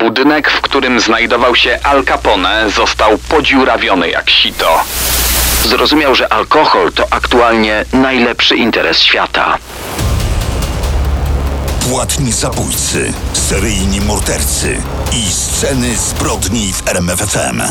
budynek, w którym znajdował się Al Capone, został podziurawiony jak sito. Zrozumiał, że alkohol to aktualnie najlepszy interes świata. Płatni zabójcy, seryjni mordercy i sceny zbrodni w RMFFM.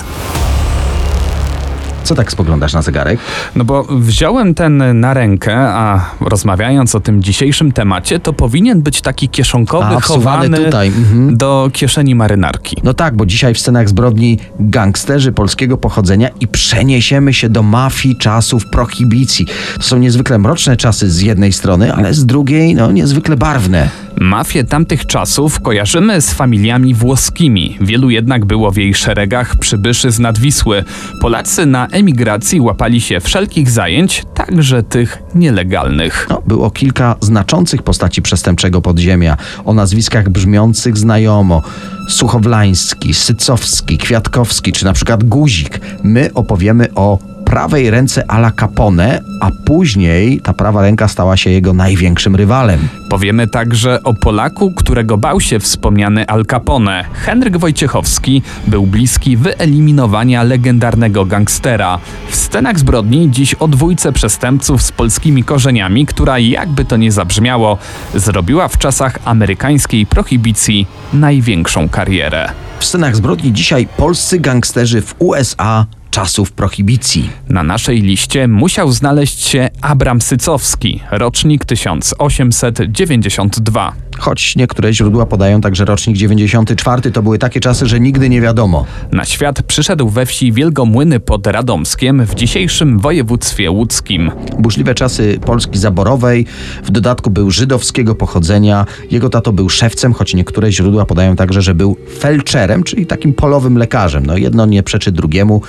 Co tak spoglądasz na zegarek? No bo wziąłem ten na rękę, a rozmawiając o tym dzisiejszym temacie, to powinien być taki kieszonkowy, A, chowany tutaj, mhm. do kieszeni marynarki. No tak, bo dzisiaj w scenach zbrodni gangsterzy polskiego pochodzenia i przeniesiemy się do mafii czasów prohibicji. To są niezwykle mroczne czasy z jednej strony, ale z drugiej no niezwykle barwne. Mafię tamtych czasów kojarzymy z familiami włoskimi. Wielu jednak było w jej szeregach przybyszy z Nadwisły. Polacy na emigracji łapali się wszelkich zajęć, także tych nielegalnych. No, było kilka znaczących postaci przestępczego podziemia, o nazwiskach brzmiących znajomo. Suchowlański, Sycowski, Kwiatkowski czy na przykład Guzik. My opowiemy o prawej ręce Ala Capone, a później ta prawa ręka stała się jego największym rywalem. Powiemy także o Polaku, którego bał się wspomniany Al Capone. Henryk Wojciechowski był bliski wyeliminowania legendarnego gangstera. W scenach zbrodni dziś o dwójce przestępców z polskimi korzeniami, która jakby to nie zabrzmiało, zrobiła w czasach amerykańskiej prohibicji największą karierę. W scenach zbrodni dzisiaj polscy gangsterzy w USA czasów prohibicji. Na naszej liście musiał znaleźć się Abram Sycowski, rocznik 1892. Choć niektóre źródła podają także rocznik 94, to były takie czasy, że nigdy nie wiadomo. Na świat przyszedł we wsi Wielgomłyny pod Radomskiem w dzisiejszym województwie łódzkim. Burzliwe czasy Polski zaborowej, w dodatku był żydowskiego pochodzenia. Jego tato był szewcem, choć niektóre źródła podają także, że był felczerem, czyli takim polowym lekarzem. No jedno nie przeczy drugiemu.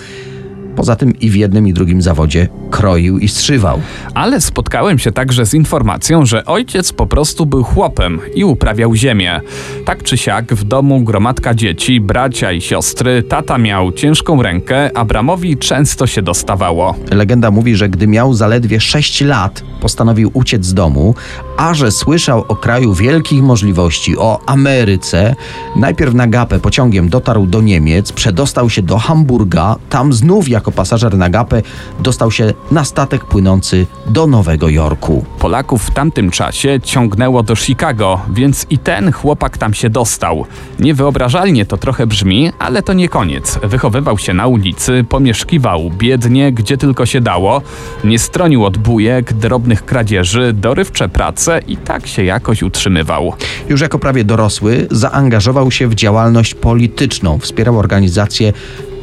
Poza tym i w jednym i drugim zawodzie kroił i strzywał. Ale spotkałem się także z informacją, że ojciec po prostu był chłopem i uprawiał ziemię. Tak czy siak w domu gromadka dzieci, bracia i siostry, tata miał ciężką rękę, Abramowi często się dostawało. Legenda mówi, że gdy miał zaledwie 6 lat, postanowił uciec z domu, a że słyszał o kraju wielkich możliwości, o Ameryce, najpierw na gapę pociągiem dotarł do Niemiec, przedostał się do Hamburga, tam znów jako pasażer na gapę dostał się na statek płynący do Nowego Jorku. Polaków w tamtym czasie ciągnęło do Chicago, więc i ten chłopak tam się dostał. Niewyobrażalnie to trochę brzmi, ale to nie koniec. Wychowywał się na ulicy, pomieszkiwał biednie, gdzie tylko się dało, nie stronił od bujek, drobnych kradzieży, dorywcze prace i tak się jakoś utrzymywał. Już jako prawie dorosły zaangażował się w działalność polityczną, wspierał organizację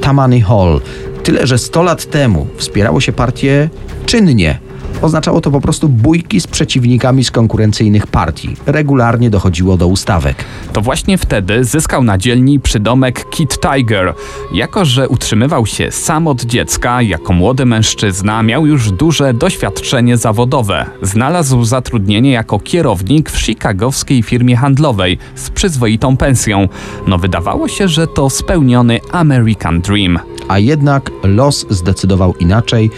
Tammany Hall. Tyle, że 100 lat temu wspierało się partię czynnie. Oznaczało to po prostu bójki z przeciwnikami z konkurencyjnych partii. Regularnie dochodziło do ustawek. To właśnie wtedy zyskał na dzielni przydomek Kid Tiger. Jako, że utrzymywał się sam od dziecka, jako młody mężczyzna, miał już duże doświadczenie zawodowe. Znalazł zatrudnienie jako kierownik w chicagowskiej firmie handlowej z przyzwoitą pensją. No wydawało się, że to spełniony American Dream. A jednak los zdecydował inaczej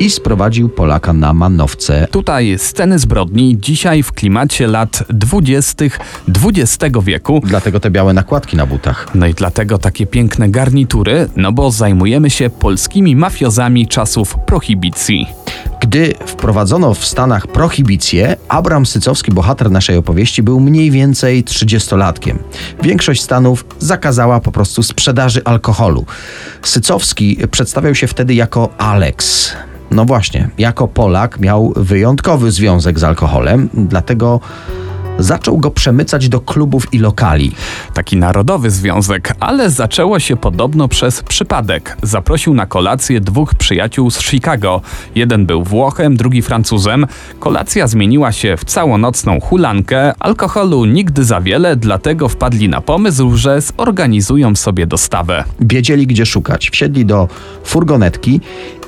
i sprowadził Polaka na manowce. Tutaj sceny zbrodni dzisiaj w klimacie lat 20. XX wieku. Dlatego te białe nakładki na butach. No i dlatego takie piękne garnitury, no bo zajmujemy się polskimi mafiozami czasów prohibicji. Gdy wprowadzono w Stanach prohibicję, Abram Sycowski, bohater naszej opowieści, był mniej więcej 30-latkiem. Większość stanów zakazała po prostu sprzedaży alkoholu. Sycowski przedstawiał się wtedy jako Alex. No właśnie, jako Polak miał wyjątkowy związek z alkoholem, dlatego zaczął go przemycać do klubów i lokali. Taki narodowy związek, ale zaczęło się podobno przez przypadek. Zaprosił na kolację dwóch przyjaciół z Chicago. Jeden był Włochem, drugi Francuzem. Kolacja zmieniła się w całonocną hulankę. Alkoholu nigdy za wiele, dlatego wpadli na pomysł, że zorganizują sobie dostawę. Wiedzieli, gdzie szukać. Wsiedli do furgonetki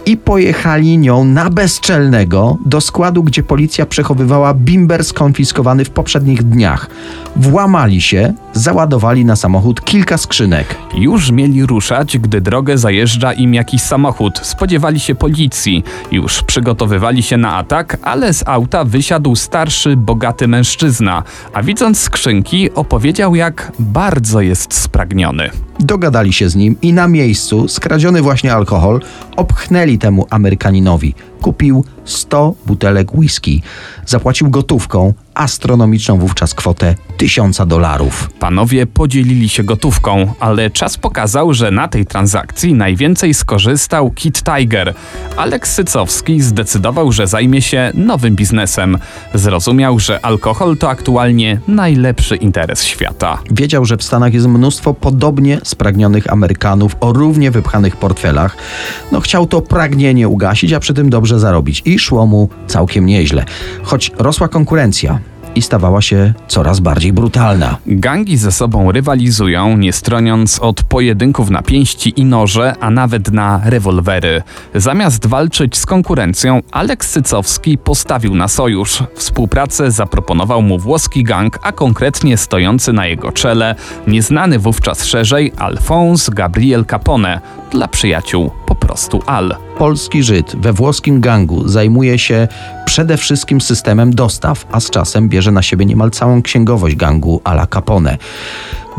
i pojechali nią na bezczelnego do składu, gdzie policja przechowywała bimber skonfiskowany w poprzednich dniach. Włamali się, załadowali na samochód kilka skrzynek Już mieli ruszać, gdy drogę zajeżdża im jakiś samochód. Spodziewali się policji. Już przygotowywali się na atak, ale z auta wysiadł starszy, bogaty mężczyzna, a widząc skrzynki opowiedział jak bardzo jest spragniony. Dogadali się z nim i na miejscu skradziony właśnie alkohol obchnęli temu Amerykaninowi. Kupił 100 butelek whisky. Zapłacił gotówką, astronomiczną wówczas kwotę 1000 dolarów. Panowie podzielili się gotówką, ale czas pokazał, że na tej transakcji najwięcej skorzystał Kit Tiger. Aleks Sycowski zdecydował, że zajmie się nowym biznesem. Zrozumiał, że alkohol to aktualnie najlepszy interes świata. Wiedział, że w Stanach jest mnóstwo podobnie spragnionych Amerykanów o równie wypchanych portfelach. No chciał to pragnienie ugasić, a przy tym dobrze zarobić i szło mu całkiem nieźle. Choć rosła konkurencja, i stawała się coraz bardziej brutalna. Gangi ze sobą rywalizują, nie stroniąc od pojedynków na pięści i noże, a nawet na rewolwery. Zamiast walczyć z konkurencją, Aleks Sycowski postawił na sojusz. Współpracę zaproponował mu włoski gang, a konkretnie stojący na jego czele, nieznany wówczas szerzej Alphonse Gabriel Capone, dla przyjaciół po prostu Al. Polski Żyd we włoskim gangu zajmuje się przede wszystkim systemem dostaw, a z czasem bierze na siebie niemal całą księgowość gangu Ala Capone.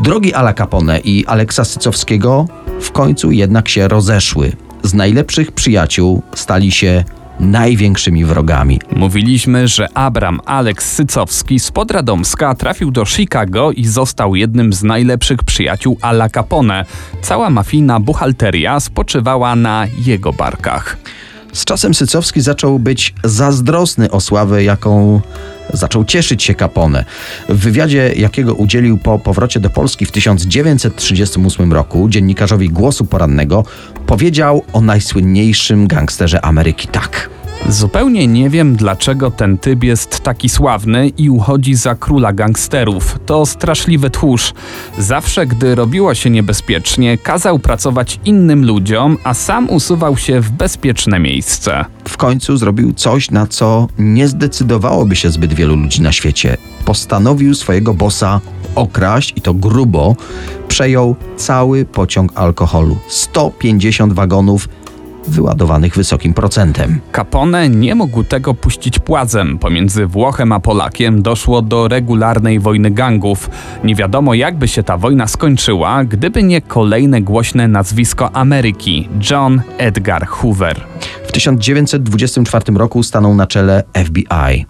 Drogi Ala Capone i Aleksa Sycowskiego w końcu jednak się rozeszły. Z najlepszych przyjaciół stali się największymi wrogami. Mówiliśmy, że Abram Aleks Sycowski z Podradomska trafił do Chicago i został jednym z najlepszych przyjaciół Ala Capone. Cała mafijna buchalteria spoczywała na jego barkach. Z czasem Sycowski zaczął być zazdrosny o sławę, jaką zaczął cieszyć się Capone. W wywiadzie, jakiego udzielił po powrocie do Polski w 1938 roku dziennikarzowi Głosu Porannego, powiedział o najsłynniejszym gangsterze Ameryki tak. Zupełnie nie wiem, dlaczego ten typ jest taki sławny i uchodzi za króla gangsterów. To straszliwy tchórz. Zawsze, gdy robiło się niebezpiecznie, kazał pracować innym ludziom, a sam usuwał się w bezpieczne miejsce. W końcu zrobił coś, na co nie zdecydowałoby się zbyt wielu ludzi na świecie. Postanowił swojego bossa okraść i to grubo. Przejął cały pociąg alkoholu. 150 wagonów wyładowanych wysokim procentem. Capone nie mógł tego puścić płazem. Pomiędzy Włochem a Polakiem doszło do regularnej wojny gangów. Nie wiadomo, jakby się ta wojna skończyła, gdyby nie kolejne głośne nazwisko Ameryki John Edgar Hoover. W 1924 roku stanął na czele FBI.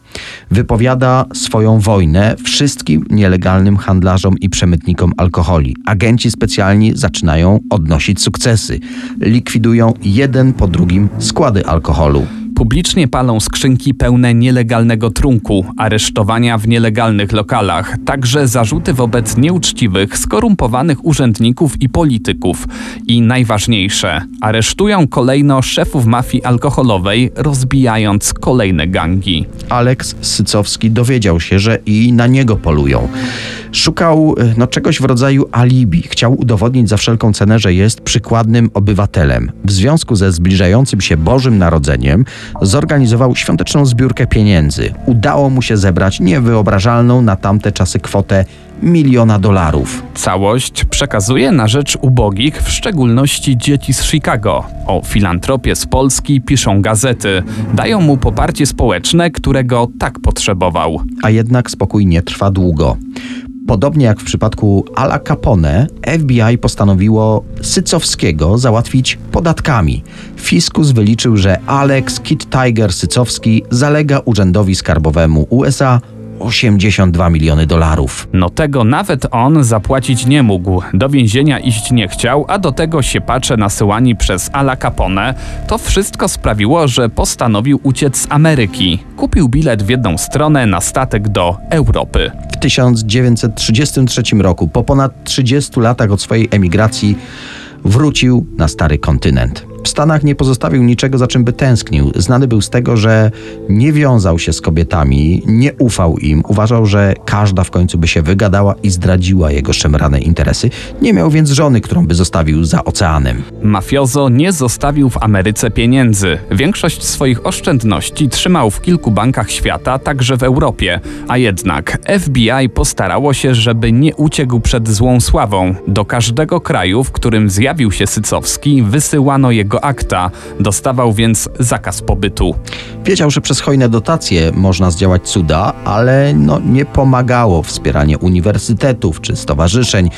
Wypowiada swoją wojnę wszystkim nielegalnym handlarzom i przemytnikom alkoholi. Agenci specjalni zaczynają odnosić sukcesy. Likwidują jeden po drugim składy alkoholu. Publicznie palą skrzynki pełne nielegalnego trunku, aresztowania w nielegalnych lokalach, także zarzuty wobec nieuczciwych, skorumpowanych urzędników i polityków. I najważniejsze, aresztują kolejno szefów mafii alkoholowej, rozbijając kolejne gangi. Aleks Sycowski dowiedział się, że i na niego polują. Szukał e, no, czegoś w rodzaju alibi. Chciał udowodnić za wszelką cenę, że jest przykładnym obywatelem. W związku ze zbliżającym się Bożym Narodzeniem zorganizował świąteczną zbiórkę pieniędzy. Udało mu się zebrać niewyobrażalną na tamte czasy kwotę miliona dolarów. Całość przekazuje na rzecz ubogich, w szczególności dzieci z Chicago. O filantropię z Polski piszą gazety. Dają mu poparcie społeczne, którego tak potrzebował. A jednak spokój nie trwa długo. Podobnie jak w przypadku Ala Capone, FBI postanowiło Sycowskiego załatwić podatkami. Fiskus wyliczył, że Alex Kid Tiger Sycowski zalega urzędowi skarbowemu USA 82 miliony dolarów. No tego nawet on zapłacić nie mógł. Do więzienia iść nie chciał, a do tego siepacze nasyłani przez Ala Capone. To wszystko sprawiło, że postanowił uciec z Ameryki. Kupił bilet w jedną stronę na statek do Europy. W 1933 roku, po ponad 30 latach od swojej emigracji, wrócił na stary kontynent. W Stanach nie pozostawił niczego, za czym by tęsknił. Znany był z tego, że nie wiązał się z kobietami, nie ufał im, uważał, że każda w końcu by się wygadała i zdradziła jego szemrane interesy. Nie miał więc żony, którą by zostawił za oceanem. Mafiozo nie zostawił w Ameryce pieniędzy. Większość swoich oszczędności trzymał w kilku bankach świata, także w Europie. A jednak FBI postarało się, żeby nie uciekł przed złą sławą. Do każdego kraju, w którym zjawił się Sycowski, wysyłano jego akta. Dostawał więc zakaz pobytu. Wiedział, że przez hojne dotacje można zdziałać cuda, ale no, nie pomagało wspieranie uniwersytetów czy stowarzyszeń.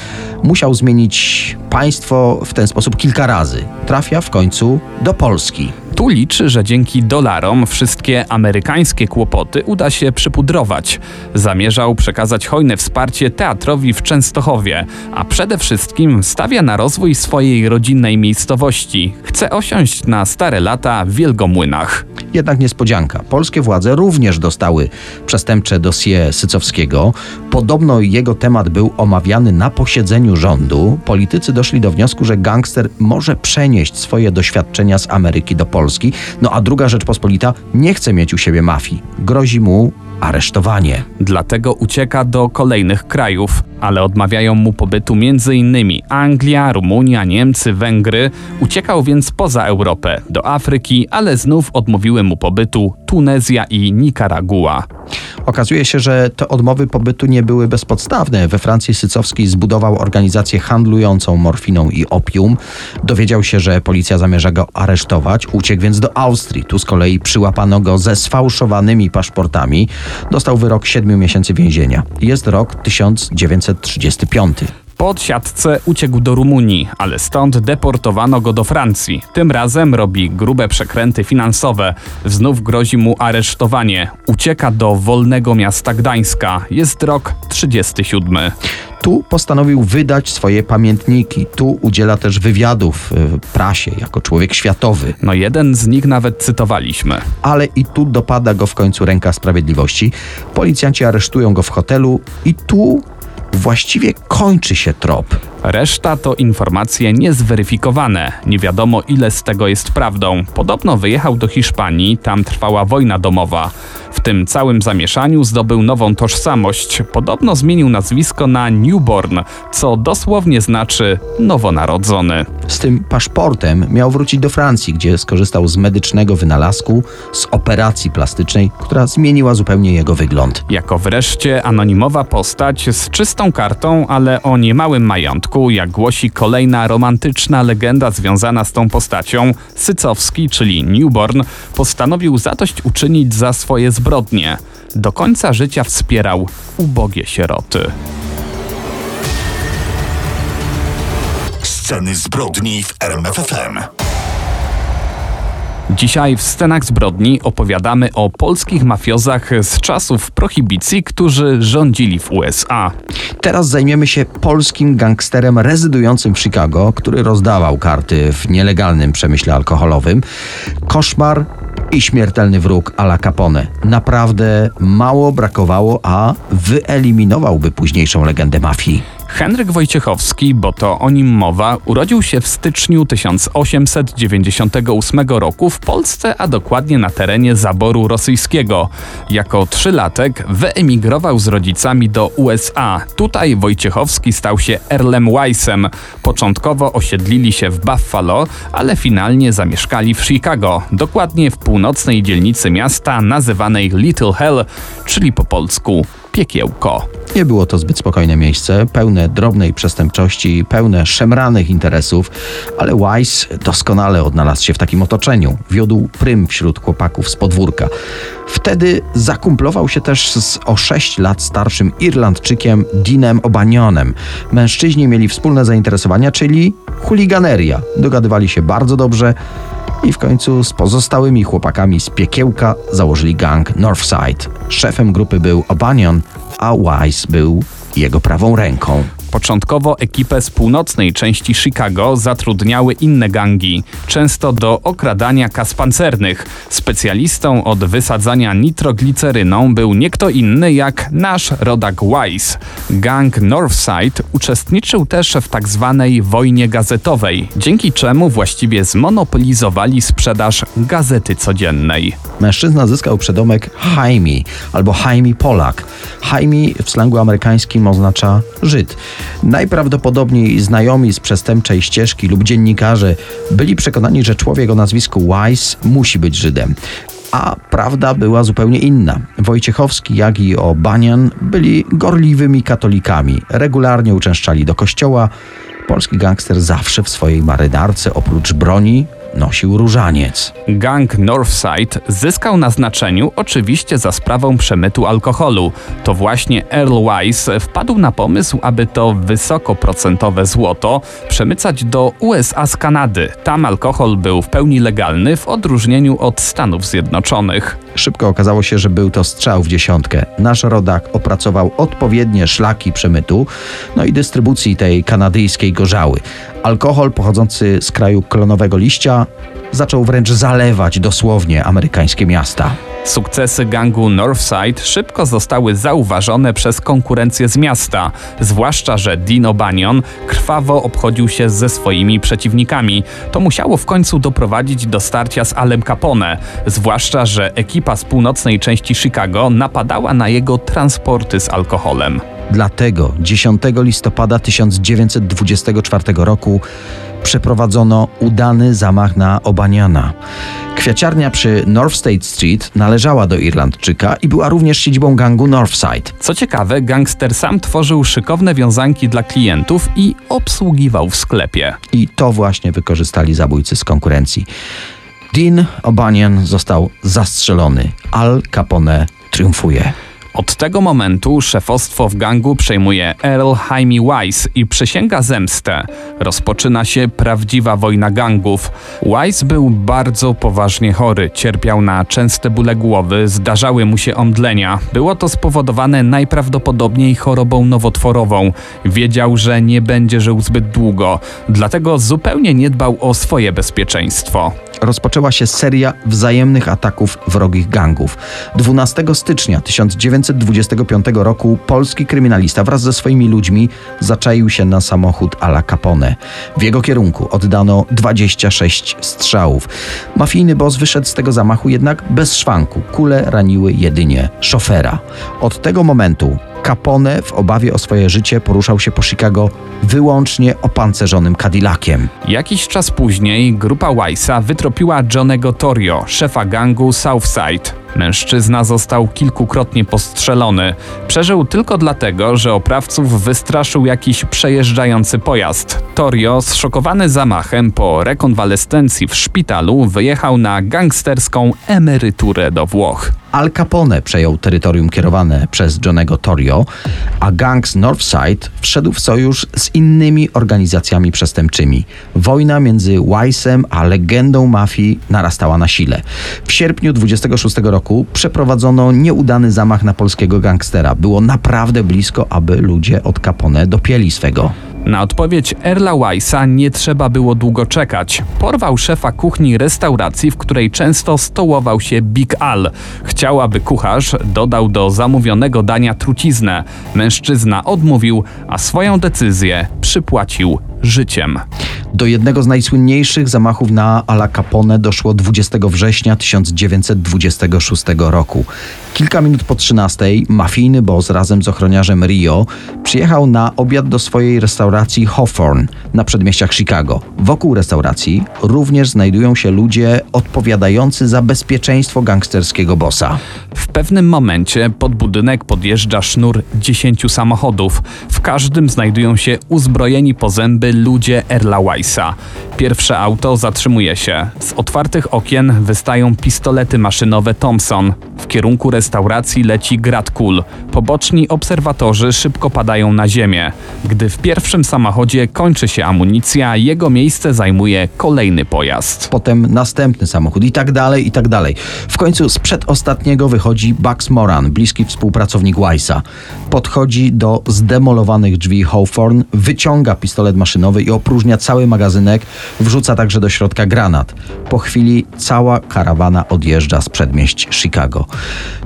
Musiał zmienić państwo w ten sposób kilka razy. Trafia w końcu do Polski. Tu liczy, że dzięki dolarom wszystkie amerykańskie kłopoty uda się przypudrować. Zamierzał przekazać hojne wsparcie teatrowi w Częstochowie, a przede wszystkim stawia na rozwój swojej rodzinnej miejscowości. Chce osiąść na stare lata w Wielgomłynach. Jednak niespodzianka. Polskie władze również dostały przestępcze dosie Sycowskiego. Podobno jego temat był omawiany na posiedzeniu rządu. Politycy doszli do wniosku, że gangster może przenieść swoje doświadczenia z Ameryki do Polski. No a druga Rzeczpospolita nie chce mieć u siebie mafii. Grozi mu aresztowanie. Dlatego ucieka do kolejnych krajów, ale odmawiają mu pobytu m.in. Anglia, Rumunia, Niemcy, Węgry. Uciekał więc poza Europę, do Afryki, ale znów odmówiły mu pobytu Tunezja i Nikaragua. Okazuje się, że te odmowy pobytu nie były bezpodstawne. We Francji Sycowski zbudował organizację handlującą morfiną i opium. Dowiedział się, że policja zamierza go aresztować. Uciekł więc do Austrii. Tu z kolei przyłapano go ze sfałszowanymi paszportami. Dostał wyrok 7 miesięcy więzienia. Jest rok 1935. Po odsiadce uciekł do Rumunii, ale stąd deportowano go do Francji. Tym razem robi grube przekręty finansowe. Znów grozi mu aresztowanie. Ucieka do wolnego miasta Gdańska. Jest rok 37. Tu postanowił wydać swoje pamiętniki. Tu udziela też wywiadów w prasie jako człowiek światowy. No jeden z nich nawet cytowaliśmy. Ale i tu dopada go w końcu ręka sprawiedliwości. Policjanci aresztują go w hotelu i tu właściwie kończy się trop. Reszta to informacje niezweryfikowane. Nie wiadomo ile z tego jest prawdą. Podobno wyjechał do Hiszpanii, tam trwała wojna domowa. W tym całym zamieszaniu zdobył nową tożsamość. Podobno zmienił nazwisko na Newborn, co dosłownie znaczy nowonarodzony. Z tym paszportem miał wrócić do Francji, gdzie skorzystał z medycznego wynalazku, z operacji plastycznej, która zmieniła zupełnie jego wygląd. Jako wreszcie anonimowa postać z czystą kartą, ale o niemałym majątku, jak głosi kolejna romantyczna legenda związana z tą postacią, Sycowski, czyli Newborn, postanowił zadość uczynić za swoje zbrodnie. Do końca życia wspierał ubogie sieroty. Sceny zbrodni w RMFFM. Dzisiaj w scenach zbrodni opowiadamy o polskich mafiozach z czasów prohibicji, którzy rządzili w USA. Teraz zajmiemy się polskim gangsterem rezydującym w Chicago, który rozdawał karty w nielegalnym przemyśle alkoholowym. Koszmar i śmiertelny wróg Ala Capone. Naprawdę mało brakowało, a wyeliminowałby późniejszą legendę mafii. Henryk Wojciechowski, bo to o nim mowa, urodził się w styczniu 1898 roku w Polsce, a dokładnie na terenie zaboru rosyjskiego. Jako trzylatek wyemigrował z rodzicami do USA. Tutaj Wojciechowski stał się Earlem Weissem. Początkowo osiedlili się w Buffalo, ale finalnie zamieszkali w Chicago, dokładnie w północnej dzielnicy miasta nazywanej Little Hell, czyli po polsku piekiełko. Nie było to zbyt spokojne miejsce, pełne drobnej przestępczości, pełne szemranych interesów, ale Weiss doskonale odnalazł się w takim otoczeniu. Wiódł prym wśród chłopaków z podwórka. Wtedy zakumplował się też z o 6 lat starszym Irlandczykiem Dinem Obanionem. Mężczyźni mieli wspólne zainteresowania, czyli chuliganeria. Dogadywali się bardzo dobrze i w końcu z pozostałymi chłopakami z piekiełka założyli gang Northside. Szefem grupy był Obanion, a Wise był jego prawą ręką. Początkowo ekipę z północnej części Chicago zatrudniały inne gangi, często do okradania kas pancernych. Specjalistą od wysadzania nitrogliceryną był nie kto inny jak nasz rodak Wise. Gang Northside uczestniczył też w tak zwanej wojnie gazetowej, dzięki czemu właściwie zmonopolizowali sprzedaż gazety codziennej. Mężczyzna zyskał przedomek Jaime albo Jaime Polak. Jaime w slangu amerykańskim oznacza Żyd. Najprawdopodobniej znajomi z przestępczej ścieżki lub dziennikarze byli przekonani, że człowiek o nazwisku Wise musi być Żydem. A prawda była zupełnie inna. Wojciechowski, jak i Obanian byli gorliwymi katolikami. Regularnie uczęszczali do kościoła. Polski gangster zawsze w swojej marynarce oprócz broni nosił różaniec. Gang Northside zyskał na znaczeniu oczywiście za sprawą przemytu alkoholu. To właśnie Earl Wise wpadł na pomysł, aby to wysokoprocentowe złoto przemycać do USA z Kanady. Tam alkohol był w pełni legalny w odróżnieniu od Stanów Zjednoczonych. Szybko okazało się, że był to strzał w dziesiątkę. Nasz rodak opracował odpowiednie szlaki przemytu, no i dystrybucji tej kanadyjskiej gorzały. Alkohol pochodzący z kraju klonowego liścia zaczął wręcz zalewać dosłownie amerykańskie miasta. Sukcesy gangu Northside szybko zostały zauważone przez konkurencję z miasta, zwłaszcza, że Dino Banion krwawo obchodził się ze swoimi przeciwnikami. To musiało w końcu doprowadzić do starcia z Alem Capone, zwłaszcza, że ekipa z północnej części Chicago napadała na jego transporty z alkoholem. Dlatego 10 listopada 1924 roku przeprowadzono udany zamach na Obaniana. Kwiaciarnia przy North State Street należała do Irlandczyka i była również siedzibą gangu Northside. Co ciekawe, gangster sam tworzył szykowne wiązanki dla klientów i obsługiwał w sklepie. I to właśnie wykorzystali zabójcy z konkurencji. Dean O'Banian został zastrzelony. Al Capone triumfuje. Od tego momentu szefostwo w gangu przejmuje Earl Jaime Wise i przysięga zemstę. Rozpoczyna się prawdziwa wojna gangów. Wise był bardzo poważnie chory, cierpiał na częste bóle głowy, zdarzały mu się omdlenia. Było to spowodowane najprawdopodobniej chorobą nowotworową. Wiedział, że nie będzie żył zbyt długo, dlatego zupełnie nie dbał o swoje bezpieczeństwo rozpoczęła się seria wzajemnych ataków wrogich gangów. 12 stycznia 1925 roku polski kryminalista wraz ze swoimi ludźmi zaczaił się na samochód Ala Capone. W jego kierunku oddano 26 strzałów. Mafijny boss wyszedł z tego zamachu jednak bez szwanku. Kule raniły jedynie szofera. Od tego momentu Capone w obawie o swoje życie poruszał się po Chicago wyłącznie opancerzonym Cadillaciem. Jakiś czas później grupa Wise'a wytropiła Johnego Torio, szefa gangu Southside. Mężczyzna został kilkukrotnie postrzelony. Przeżył tylko dlatego, że oprawców wystraszył jakiś przejeżdżający pojazd. Torio, zszokowany zamachem po rekonwalescencji w szpitalu, wyjechał na gangsterską emeryturę do Włoch. Al Capone przejął terytorium kierowane przez Johnego Torio, a gang z Northside wszedł w sojusz z innymi organizacjami przestępczymi. Wojna między Wise'em a legendą mafii narastała na sile. W sierpniu 26 roku przeprowadzono nieudany zamach na polskiego gangstera. Było naprawdę blisko, aby ludzie od Capone dopieli swego. Na odpowiedź Erla Wise'a nie trzeba było długo czekać. Porwał szefa kuchni restauracji, w której często stołował się Big Al. Chciał, aby kucharz dodał do zamówionego dania truciznę. Mężczyzna odmówił, a swoją decyzję przypłacił życiem. Do jednego z najsłynniejszych zamachów na Ala Capone doszło 20 września 1926 roku. Kilka minut po 13 mafijny boss razem z ochroniarzem Rio przyjechał na obiad do swojej restauracji Hawthorne na przedmieściach Chicago. Wokół restauracji również znajdują się ludzie odpowiadający za bezpieczeństwo gangsterskiego bossa. W pewnym momencie pod budynek podjeżdża sznur 10 samochodów. W każdym znajdują się uzbrojeni po zęby ludzie Erla Wise'a. Pierwsze auto zatrzymuje się. Z otwartych okien wystają pistolety maszynowe Thompson. W kierunku restauracji leci grad kul. Poboczni obserwatorzy szybko padają na ziemię. Gdy w pierwszym samochodzie kończy się amunicja, jego miejsce zajmuje kolejny pojazd. Potem następny samochód i tak dalej, i tak dalej. W końcu z przedostatniego wychodzi Bugs Moran, bliski współpracownik Weissa. Podchodzi do zdemolowanych drzwi Hawthorne, wyciąga pistolet maszynowy i opróżnia cały magazynek, wrzuca także do środka granat. Po chwili cała karawana odjeżdża z przedmieść Chicago.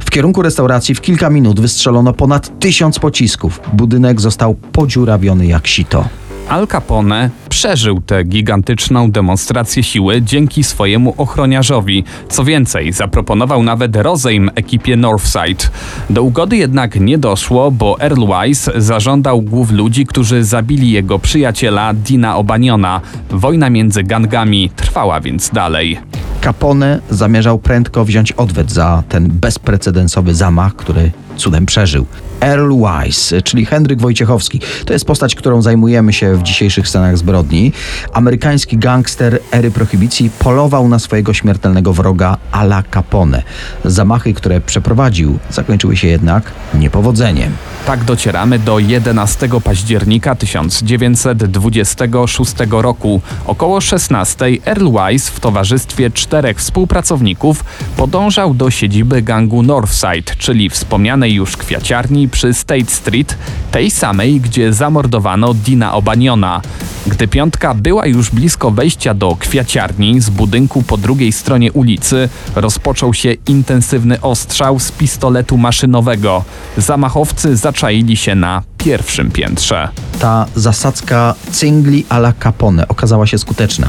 W kierunku restauracji w kilka minut wystrzelono ponad tysiąc pocisków. Budynek został podziurawiony jak sito. Al Capone przeżył tę gigantyczną demonstrację siły dzięki swojemu ochroniarzowi. Co więcej, zaproponował nawet rozejm ekipie Northside. Do ugody jednak nie doszło, bo Earl Wise zażądał głów ludzi, którzy zabili jego przyjaciela Dina Obaniona. Wojna między gangami trwała więc dalej. Capone zamierzał prędko wziąć odwet za ten bezprecedensowy zamach, który cudem przeżył. Earl Wise, czyli Henryk Wojciechowski. To jest postać, którą zajmujemy się w dzisiejszych scenach zbrodni. Amerykański gangster ery prohibicji polował na swojego śmiertelnego wroga Ala Capone. Zamachy, które przeprowadził, zakończyły się jednak niepowodzeniem. Tak docieramy do 11 października 1926 roku. Około 16 Earl Wise w towarzystwie czterech współpracowników podążał do siedziby gangu Northside, czyli wspomnianej już kwiaciarni przy State Street, tej samej, gdzie zamordowano Dina Obaniona. Gdy piątka była już blisko wejścia do kwiaciarni z budynku po drugiej stronie ulicy, rozpoczął się intensywny ostrzał z pistoletu maszynowego. Zamachowcy zaczaili się na pierwszym piętrze. Ta zasadzka cyngli ala Capone okazała się skuteczna.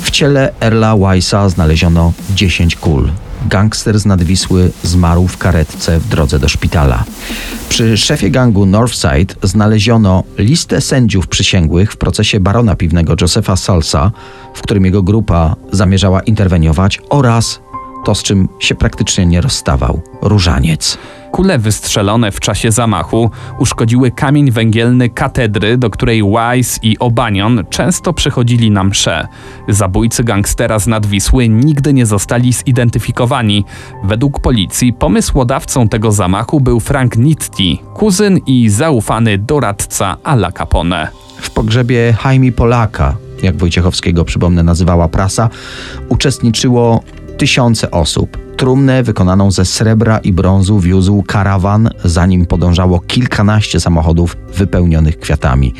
W ciele Erla Wise'a znaleziono 10 kul. Gangster z Nadwisły zmarł w karetce w drodze do szpitala. Przy szefie gangu Northside znaleziono listę sędziów przysięgłych w procesie barona piwnego Josepha Salsa, w którym jego grupa zamierzała interweniować, oraz to, z czym się praktycznie nie rozstawał różaniec. Kule wystrzelone w czasie zamachu uszkodziły kamień węgielny katedry, do której Wise i Obanion często przychodzili na msze. Zabójcy gangstera z Nadwisły nigdy nie zostali zidentyfikowani. Według policji pomysłodawcą tego zamachu był Frank Nitti, kuzyn i zaufany doradca Ala Capone. W pogrzebie Jaime Polaka, jak Wojciechowskiego przypomnę nazywała prasa, uczestniczyło tysiące osób. Trumnę wykonaną ze srebra i brązu wiózł karawan, za nim podążało kilkanaście samochodów wypełnionych kwiatami.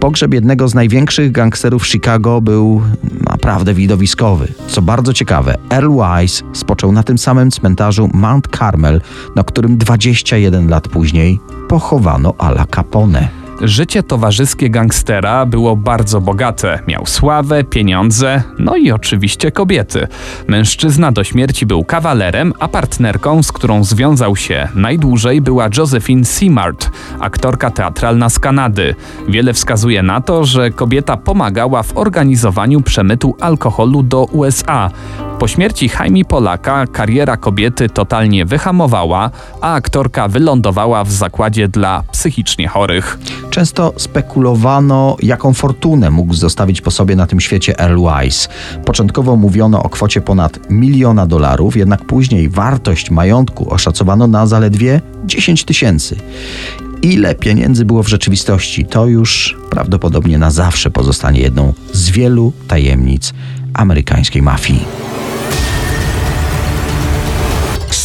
Pogrzeb jednego z największych gangsterów Chicago był naprawdę widowiskowy. Co bardzo ciekawe, Earl Wise spoczął na tym samym cmentarzu Mount Carmel, na którym 21 lat później pochowano Ala Capone. Życie towarzyskie gangstera było bardzo bogate. Miał sławę, pieniądze, no i oczywiście kobiety. Mężczyzna do śmierci był kawalerem, a partnerką, z którą związał się najdłużej, była Josephine Simard, aktorka teatralna z Kanady. Wiele wskazuje na to, że kobieta pomagała w organizowaniu przemytu alkoholu do USA. Po śmierci Jaime Polaka kariera kobiety totalnie wyhamowała, a aktorka wylądowała w zakładzie dla psychicznie chorych. Często spekulowano, jaką fortunę mógł zostawić po sobie na tym świecie Earl Wise. Początkowo mówiono o kwocie ponad miliona dolarów, jednak później wartość majątku oszacowano na zaledwie 10 tysięcy. Ile pieniędzy było w rzeczywistości, to już prawdopodobnie na zawsze pozostanie jedną z wielu tajemnic amerykańskiej mafii.